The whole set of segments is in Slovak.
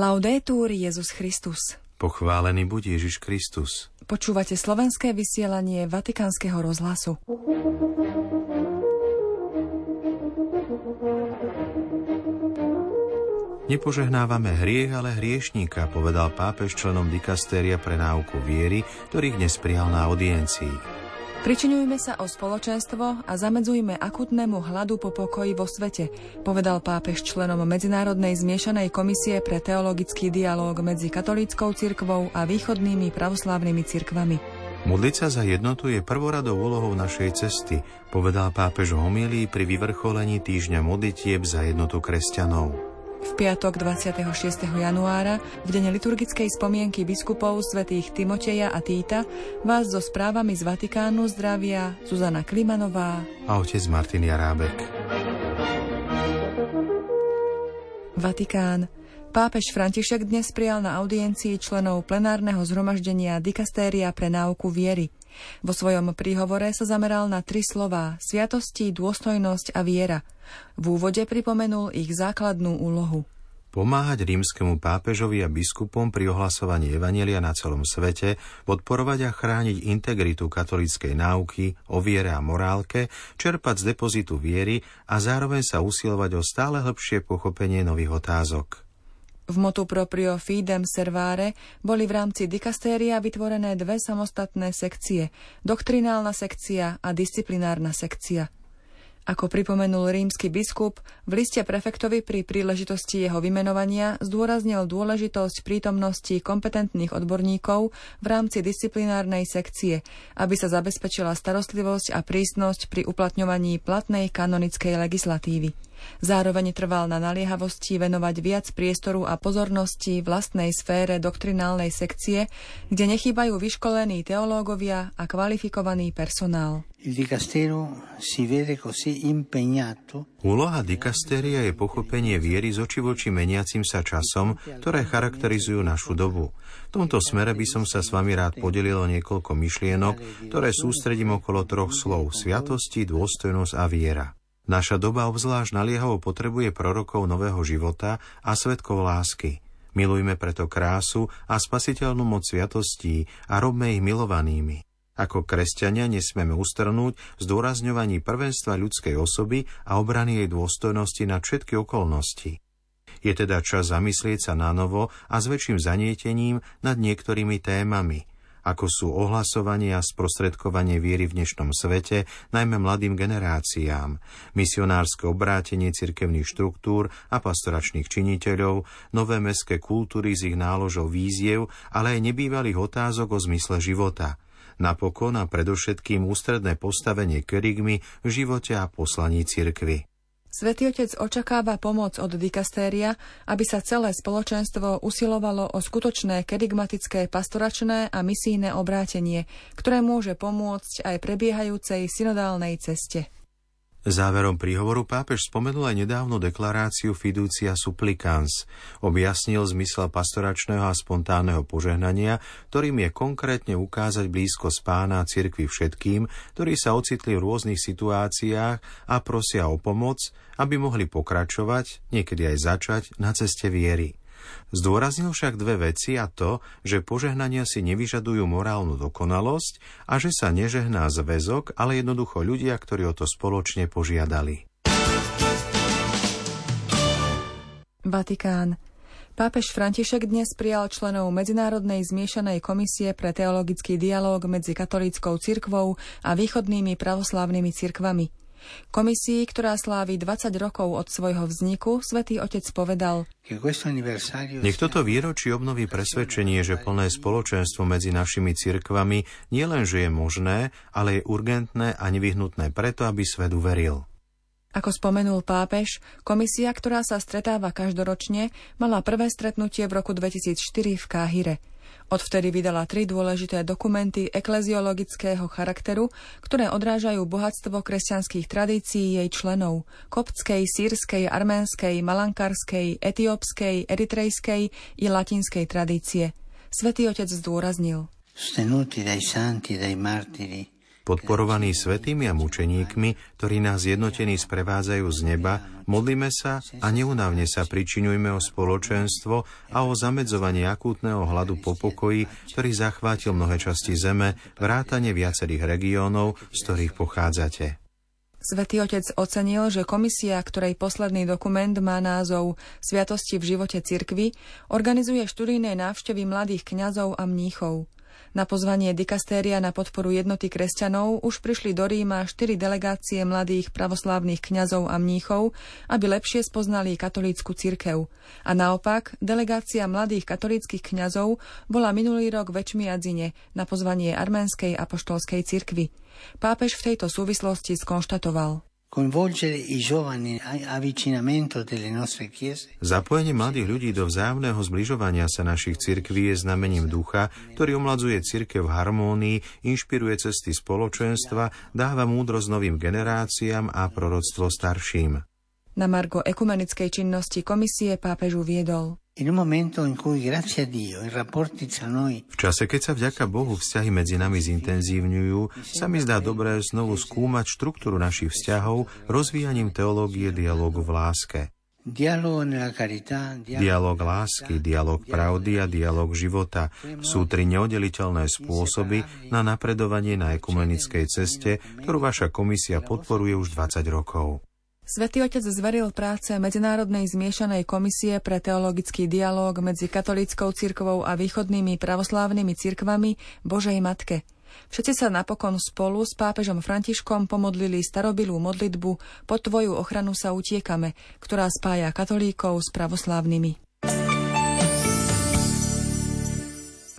Laudetur Jezus Christus. Pochválený buď Ježiš Kristus. Počúvate slovenské vysielanie Vatikánskeho rozhlasu. Nepožehnávame hriech, ale hriešníka, povedal pápež členom dikastéria pre náuku viery, ktorých dnes prijal na audiencii. Pričinujme sa o spoločenstvo a zamedzujme akutnému hladu po pokoji vo svete, povedal pápež členom Medzinárodnej zmiešanej komisie pre teologický dialóg medzi katolíckou cirkvou a východnými pravoslávnymi cirkvami. Modliť sa za jednotu je prvoradou úlohou našej cesty, povedal pápež homílii pri vyvrcholení týždňa modlitieb za jednotu kresťanov. V piatok 26. januára, v deň liturgickej spomienky biskupov svätých Timoteja a Týta, vás so správami z Vatikánu zdravia Zuzana Klimanová a otec Martin Jarábek. Vatikán. Pápež František dnes prijal na audiencii členov plenárneho zhromaždenia Dikastéria pre náuku viery. Vo svojom príhovore sa zameral na tri slová – sviatosti, dôstojnosť a viera. V úvode pripomenul ich základnú úlohu pomáhať rímskemu pápežovi a biskupom pri ohlasovaní Evanelia na celom svete, podporovať a chrániť integritu katolíckej náuky o viere a morálke, čerpať z depozitu viery a zároveň sa usilovať o stále hĺbšie pochopenie nových otázok. V motu proprio fidem servare boli v rámci dikastéria vytvorené dve samostatné sekcie, doktrinálna sekcia a disciplinárna sekcia – ako pripomenul rímsky biskup, v liste prefektovi pri príležitosti jeho vymenovania zdôraznil dôležitosť prítomnosti kompetentných odborníkov v rámci disciplinárnej sekcie, aby sa zabezpečila starostlivosť a prísnosť pri uplatňovaní platnej kanonickej legislatívy. Zároveň trval na naliehavosti venovať viac priestoru a pozornosti vlastnej sfére doktrinálnej sekcie, kde nechýbajú vyškolení teológovia a kvalifikovaný personál. Úloha dikastéria je pochopenie viery z oči voči meniacim sa časom, ktoré charakterizujú našu dobu. V tomto smere by som sa s vami rád podelil o niekoľko myšlienok, ktoré sústredím okolo troch slov – sviatosti, dôstojnosť a viera. Naša doba obzvlášť naliehavo potrebuje prorokov nového života a svetkov lásky. Milujme preto krásu a spasiteľnú moc sviatostí a robme ich milovanými. Ako kresťania nesmieme ustrnúť zdôrazňovaní prvenstva ľudskej osoby a obrany jej dôstojnosti na všetky okolnosti. Je teda čas zamyslieť sa na novo a s väčším zanietením nad niektorými témami, ako sú ohlasovanie a sprostredkovanie viery v dnešnom svete, najmä mladým generáciám, misionárske obrátenie cirkevných štruktúr a pastoračných činiteľov, nové meské kultúry z ich náložov víziev, ale aj nebývalých otázok o zmysle života – napokon a predovšetkým ústredné postavenie kerygmy v živote a poslaní cirkvy. Svetý Otec očakáva pomoc od dikastéria, aby sa celé spoločenstvo usilovalo o skutočné kerygmatické pastoračné a misijné obrátenie, ktoré môže pomôcť aj prebiehajúcej synodálnej ceste. Záverom príhovoru pápež spomenul aj nedávnu deklaráciu Fiducia Supplicans. Objasnil zmysel pastoračného a spontánneho požehnania, ktorým je konkrétne ukázať blízko spána cirkvi všetkým, ktorí sa ocitli v rôznych situáciách a prosia o pomoc, aby mohli pokračovať, niekedy aj začať, na ceste viery. Zdôraznil však dve veci a to, že požehnania si nevyžadujú morálnu dokonalosť a že sa nežehná zväzok, ale jednoducho ľudia, ktorí o to spoločne požiadali. Vatikán. Pápež František dnes prijal členov Medzinárodnej zmiešanej komisie pre teologický dialóg medzi katolíckou cirkvou a východnými pravoslávnymi cirkvami. Komisii, ktorá slávi 20 rokov od svojho vzniku, svätý Otec povedal Nech toto výročí obnoví presvedčenie, že plné spoločenstvo medzi našimi cirkvami nielenže je možné, ale je urgentné a nevyhnutné preto, aby svet uveril. Ako spomenul pápež, komisia, ktorá sa stretáva každoročne, mala prvé stretnutie v roku 2004 v Káhire – Odvtedy vydala tri dôležité dokumenty ekleziologického charakteru, ktoré odrážajú bohatstvo kresťanských tradícií jej členov koptskej, sírskej, arménskej, malankarskej, etiópskej, eritrejskej i latinskej tradície. Svetý otec zdôraznil. Podporovaní svetými a mučeníkmi, ktorí nás jednotení sprevádzajú z neba, modlíme sa a neunavne sa pričinujme o spoločenstvo a o zamedzovanie akútneho hladu po pokoji, ktorý zachvátil mnohé časti zeme, vrátane viacerých regiónov, z ktorých pochádzate. Svetý otec ocenil, že komisia, ktorej posledný dokument má názov Sviatosti v živote cirkvy, organizuje študijné návštevy mladých kňazov a mníchov. Na pozvanie dikastéria na podporu jednoty kresťanov už prišli do Ríma štyri delegácie mladých pravoslávnych kňazov a mníchov, aby lepšie spoznali katolícku cirkev. A naopak, delegácia mladých katolíckých kňazov bola minulý rok v Ečmiadzine na pozvanie arménskej apoštolskej cirkvy. Pápež v tejto súvislosti skonštatoval. Zapojenie mladých ľudí do vzájomného zbližovania sa našich cirkví je znamením ducha, ktorý omladzuje cirkev v harmónii, inšpiruje cesty spoločenstva, dáva múdrosť novým generáciám a proroctvo starším. Na margo ekumenickej činnosti komisie pápež uviedol. V čase, keď sa vďaka Bohu vzťahy medzi nami zintenzívňujú, sa mi zdá dobré znovu skúmať štruktúru našich vzťahov rozvíjaním teológie dialogu v láske. Dialóg lásky, dialóg pravdy a dialóg života sú tri neoddeliteľné spôsoby na napredovanie na ekumenickej ceste, ktorú vaša komisia podporuje už 20 rokov. Svetý otec zveril práce Medzinárodnej zmiešanej komisie pre teologický dialóg medzi katolíckou cirkvou a východnými pravoslávnymi cirkvami Božej Matke. Všetci sa napokon spolu s pápežom Františkom pomodlili starobilú modlitbu Pod tvoju ochranu sa utiekame, ktorá spája katolíkov s pravoslávnymi.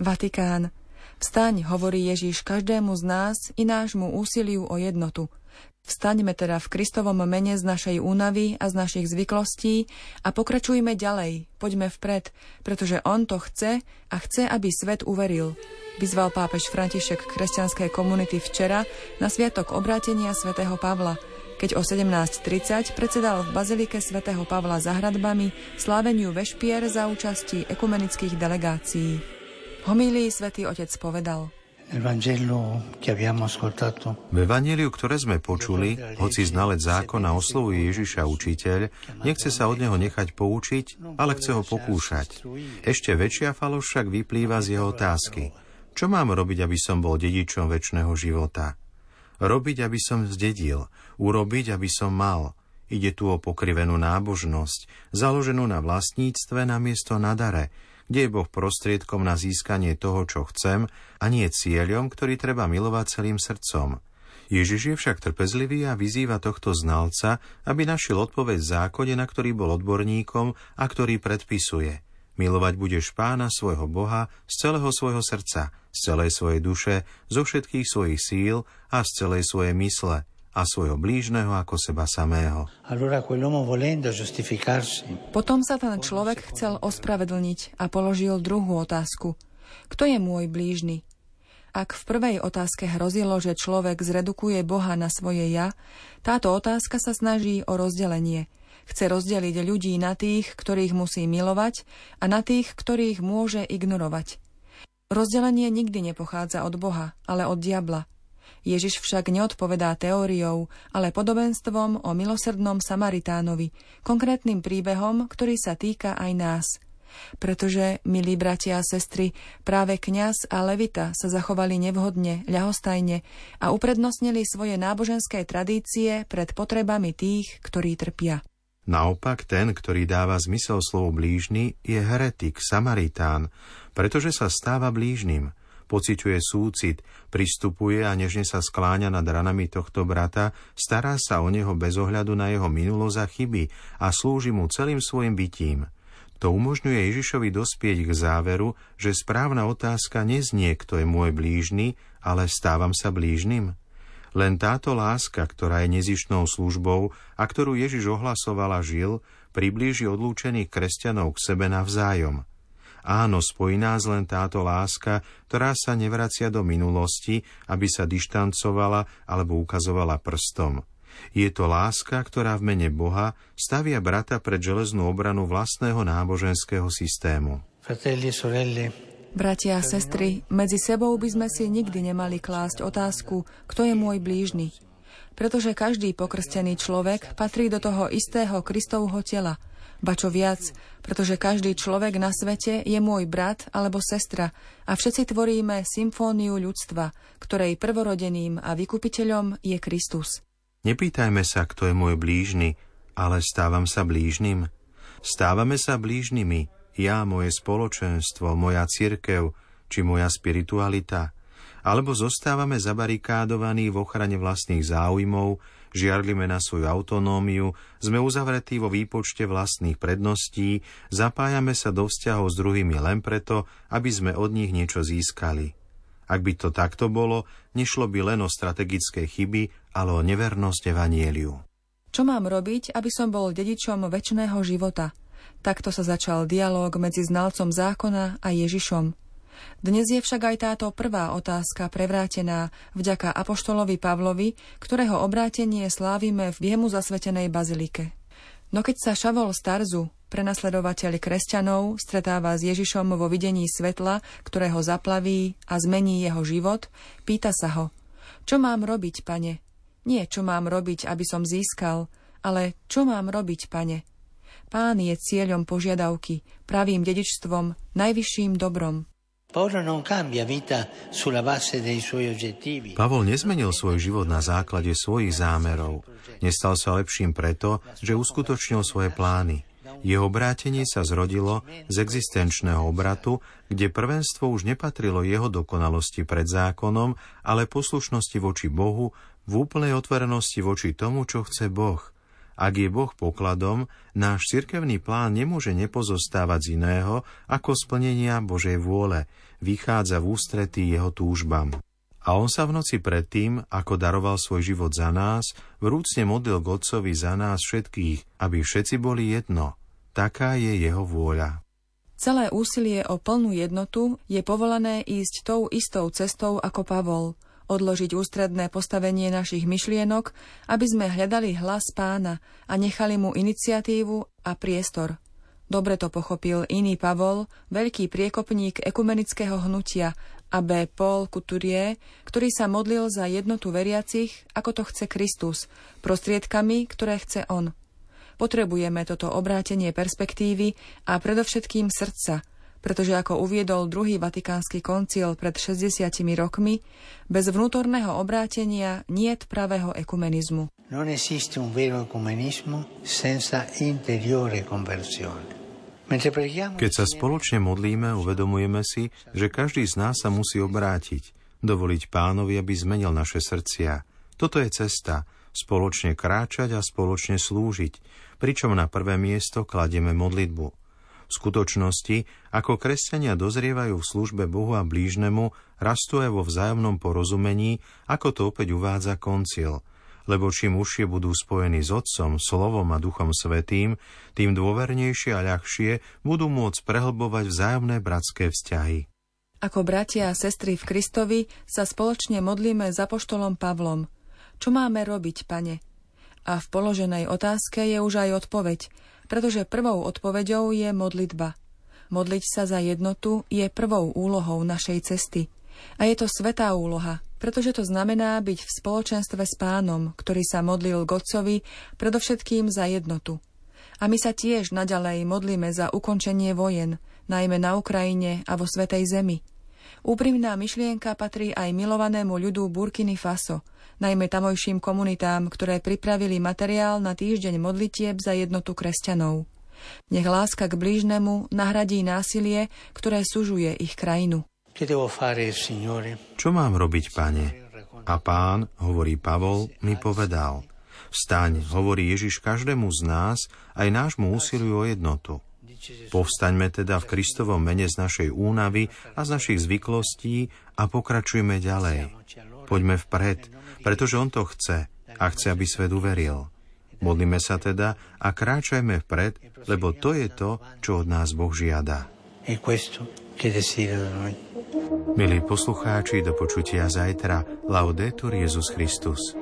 Vatikán. Vstaň, hovorí Ježíš každému z nás i nášmu úsiliu o jednotu – Vstaňme teda v Kristovom mene z našej únavy a z našich zvyklostí a pokračujme ďalej, poďme vpred, pretože On to chce a chce, aby svet uveril. Vyzval pápež František kresťanskej komunity včera na sviatok obrátenia svätého Pavla, keď o 17.30 predsedal v Bazilike svätého Pavla za hradbami sláveniu vešpier za účasti ekumenických delegácií. Homílii svätý Otec povedal – v Evangeliu, ktoré sme počuli, hoci znalec zákona oslovuje Ježiša učiteľ, nechce sa od neho nechať poučiť, ale chce ho pokúšať. Ešte väčšia faloš však vyplýva z jeho otázky. Čo mám robiť, aby som bol dedičom väčšného života? Robiť, aby som zdedil, urobiť, aby som mal. Ide tu o pokrivenú nábožnosť, založenú na vlastníctve namiesto na dare, kde je Boh prostriedkom na získanie toho, čo chcem, a nie cieľom, ktorý treba milovať celým srdcom. Ježiš je však trpezlivý a vyzýva tohto znalca, aby našiel odpoveď v zákone, na ktorý bol odborníkom a ktorý predpisuje. Milovať budeš pána svojho Boha z celého svojho srdca, z celej svojej duše, zo všetkých svojich síl a z celej svojej mysle – a svojho blížneho ako seba samého. Potom sa ten človek chcel ospravedlniť a položil druhú otázku. Kto je môj blížny? Ak v prvej otázke hrozilo, že človek zredukuje Boha na svoje ja, táto otázka sa snaží o rozdelenie. Chce rozdeliť ľudí na tých, ktorých musí milovať a na tých, ktorých môže ignorovať. Rozdelenie nikdy nepochádza od Boha, ale od diabla. Ježiš však neodpovedá teóriou, ale podobenstvom o milosrdnom Samaritánovi, konkrétnym príbehom, ktorý sa týka aj nás. Pretože, milí bratia a sestry, práve kňaz a levita sa zachovali nevhodne, ľahostajne a uprednostnili svoje náboženské tradície pred potrebami tých, ktorí trpia. Naopak ten, ktorý dáva zmysel slovu blížny, je heretik, Samaritán, pretože sa stáva blížnym – pociťuje súcit, pristupuje a nežne sa skláňa nad ranami tohto brata, stará sa o neho bez ohľadu na jeho minulosť a chyby a slúži mu celým svojim bytím. To umožňuje Ježišovi dospieť k záveru, že správna otázka neznie, kto je môj blížny, ale stávam sa blížnym. Len táto láska, ktorá je nezišnou službou a ktorú Ježiš ohlasoval a žil, priblíži odlúčených kresťanov k sebe navzájom – Áno, spojí nás len táto láska, ktorá sa nevracia do minulosti, aby sa dištancovala alebo ukazovala prstom. Je to láska, ktorá v mene Boha stavia brata pred železnú obranu vlastného náboženského systému. Fratelli e sorelle, Bratia a sestry, medzi sebou by sme si nikdy nemali klásť otázku, kto je môj blížny. Pretože každý pokrstený človek patrí do toho istého Kristovho tela. Ba čo viac, pretože každý človek na svete je môj brat alebo sestra a všetci tvoríme symfóniu ľudstva, ktorej prvorodeným a vykupiteľom je Kristus. Nepýtajme sa, kto je môj blížny, ale stávam sa blížnym. Stávame sa blížnymi, ja, moje spoločenstvo, moja cirkev či moja spiritualita? Alebo zostávame zabarikádovaní v ochrane vlastných záujmov, žiarlime na svoju autonómiu, sme uzavretí vo výpočte vlastných predností, zapájame sa do vzťahov s druhými len preto, aby sme od nich niečo získali. Ak by to takto bolo, nešlo by len o strategické chyby, ale o nevernosť Evanieliu. Čo mám robiť, aby som bol dedičom väčšného života? Takto sa začal dialog medzi znalcom zákona a Ježišom. Dnes je však aj táto prvá otázka prevrátená vďaka apoštolovi Pavlovi, ktorého obrátenie slávime v jemu zasvetenej bazilike. No keď sa Šavol Starzu, prenasledovateľ kresťanov, stretáva s Ježišom vo videní svetla, ktoré ho zaplaví a zmení jeho život, pýta sa ho, čo mám robiť, pane? Nie, čo mám robiť, aby som získal, ale čo mám robiť, pane? Pán je cieľom požiadavky, pravým dedičstvom, najvyšším dobrom. Pavol nezmenil svoj život na základe svojich zámerov. Nestal sa lepším preto, že uskutočnil svoje plány. Jeho obrátenie sa zrodilo z existenčného obratu, kde prvenstvo už nepatrilo jeho dokonalosti pred zákonom, ale poslušnosti voči Bohu, v úplnej otvorenosti voči tomu, čo chce Boh – ak je Boh pokladom, náš cirkevný plán nemôže nepozostávať z iného ako splnenia Božej vôle, vychádza v ústretí jeho túžbam. A on sa v noci predtým, ako daroval svoj život za nás, vrúcne modlil k Otcovi za nás všetkých, aby všetci boli jedno. Taká je jeho vôľa. Celé úsilie o plnú jednotu je povolané ísť tou istou cestou ako Pavol – odložiť ústredné postavenie našich myšlienok, aby sme hľadali hlas pána a nechali mu iniciatívu a priestor. Dobre to pochopil iný Pavol, veľký priekopník ekumenického hnutia, B. Paul Couturier, ktorý sa modlil za jednotu veriacich, ako to chce Kristus, prostriedkami, ktoré chce On. Potrebujeme toto obrátenie perspektívy a predovšetkým srdca – pretože ako uviedol druhý vatikánsky koncil pred 60 rokmi, bez vnútorného obrátenia niet pravého ekumenizmu. Non esiste un vero ecumenismo senza interiore conversione. Keď sa spoločne modlíme, uvedomujeme si, že každý z nás sa musí obrátiť, dovoliť pánovi, aby zmenil naše srdcia. Toto je cesta, spoločne kráčať a spoločne slúžiť, pričom na prvé miesto kladieme modlitbu. V skutočnosti, ako kresťania dozrievajú v službe Bohu a blížnemu, rastú aj vo vzájomnom porozumení, ako to opäť uvádza koncil. Lebo čím užšie budú spojení s Otcom, Slovom a Duchom Svetým, tým dôvernejšie a ľahšie budú môcť prehlbovať vzájomné bratské vzťahy. Ako bratia a sestry v Kristovi sa spoločne modlíme za poštolom Pavlom. Čo máme robiť, pane? A v položenej otázke je už aj odpoveď – pretože prvou odpoveďou je modlitba. Modliť sa za jednotu je prvou úlohou našej cesty. A je to svetá úloha, pretože to znamená byť v spoločenstve s pánom, ktorý sa modlil Godcovi predovšetkým za jednotu. A my sa tiež naďalej modlíme za ukončenie vojen, najmä na Ukrajine a vo Svetej Zemi. Úprimná myšlienka patrí aj milovanému ľudu Burkiny Faso – najmä tamojším komunitám, ktoré pripravili materiál na týždeň modlitieb za jednotu kresťanov. Nech láska k blížnemu nahradí násilie, ktoré sužuje ich krajinu. Čo mám robiť, pane? A pán, hovorí Pavol, mi povedal. Vstaň, hovorí Ježiš každému z nás, aj nášmu úsiliu o jednotu. Povstaňme teda v Kristovom mene z našej únavy a z našich zvyklostí a pokračujme ďalej. Poďme vpred, pretože On to chce a chce, aby svet uveril. Modlíme sa teda a kráčajme vpred, lebo to je to, čo od nás Boh žiada. Milí poslucháči, do počutia zajtra. Laudetur Jezus Christus.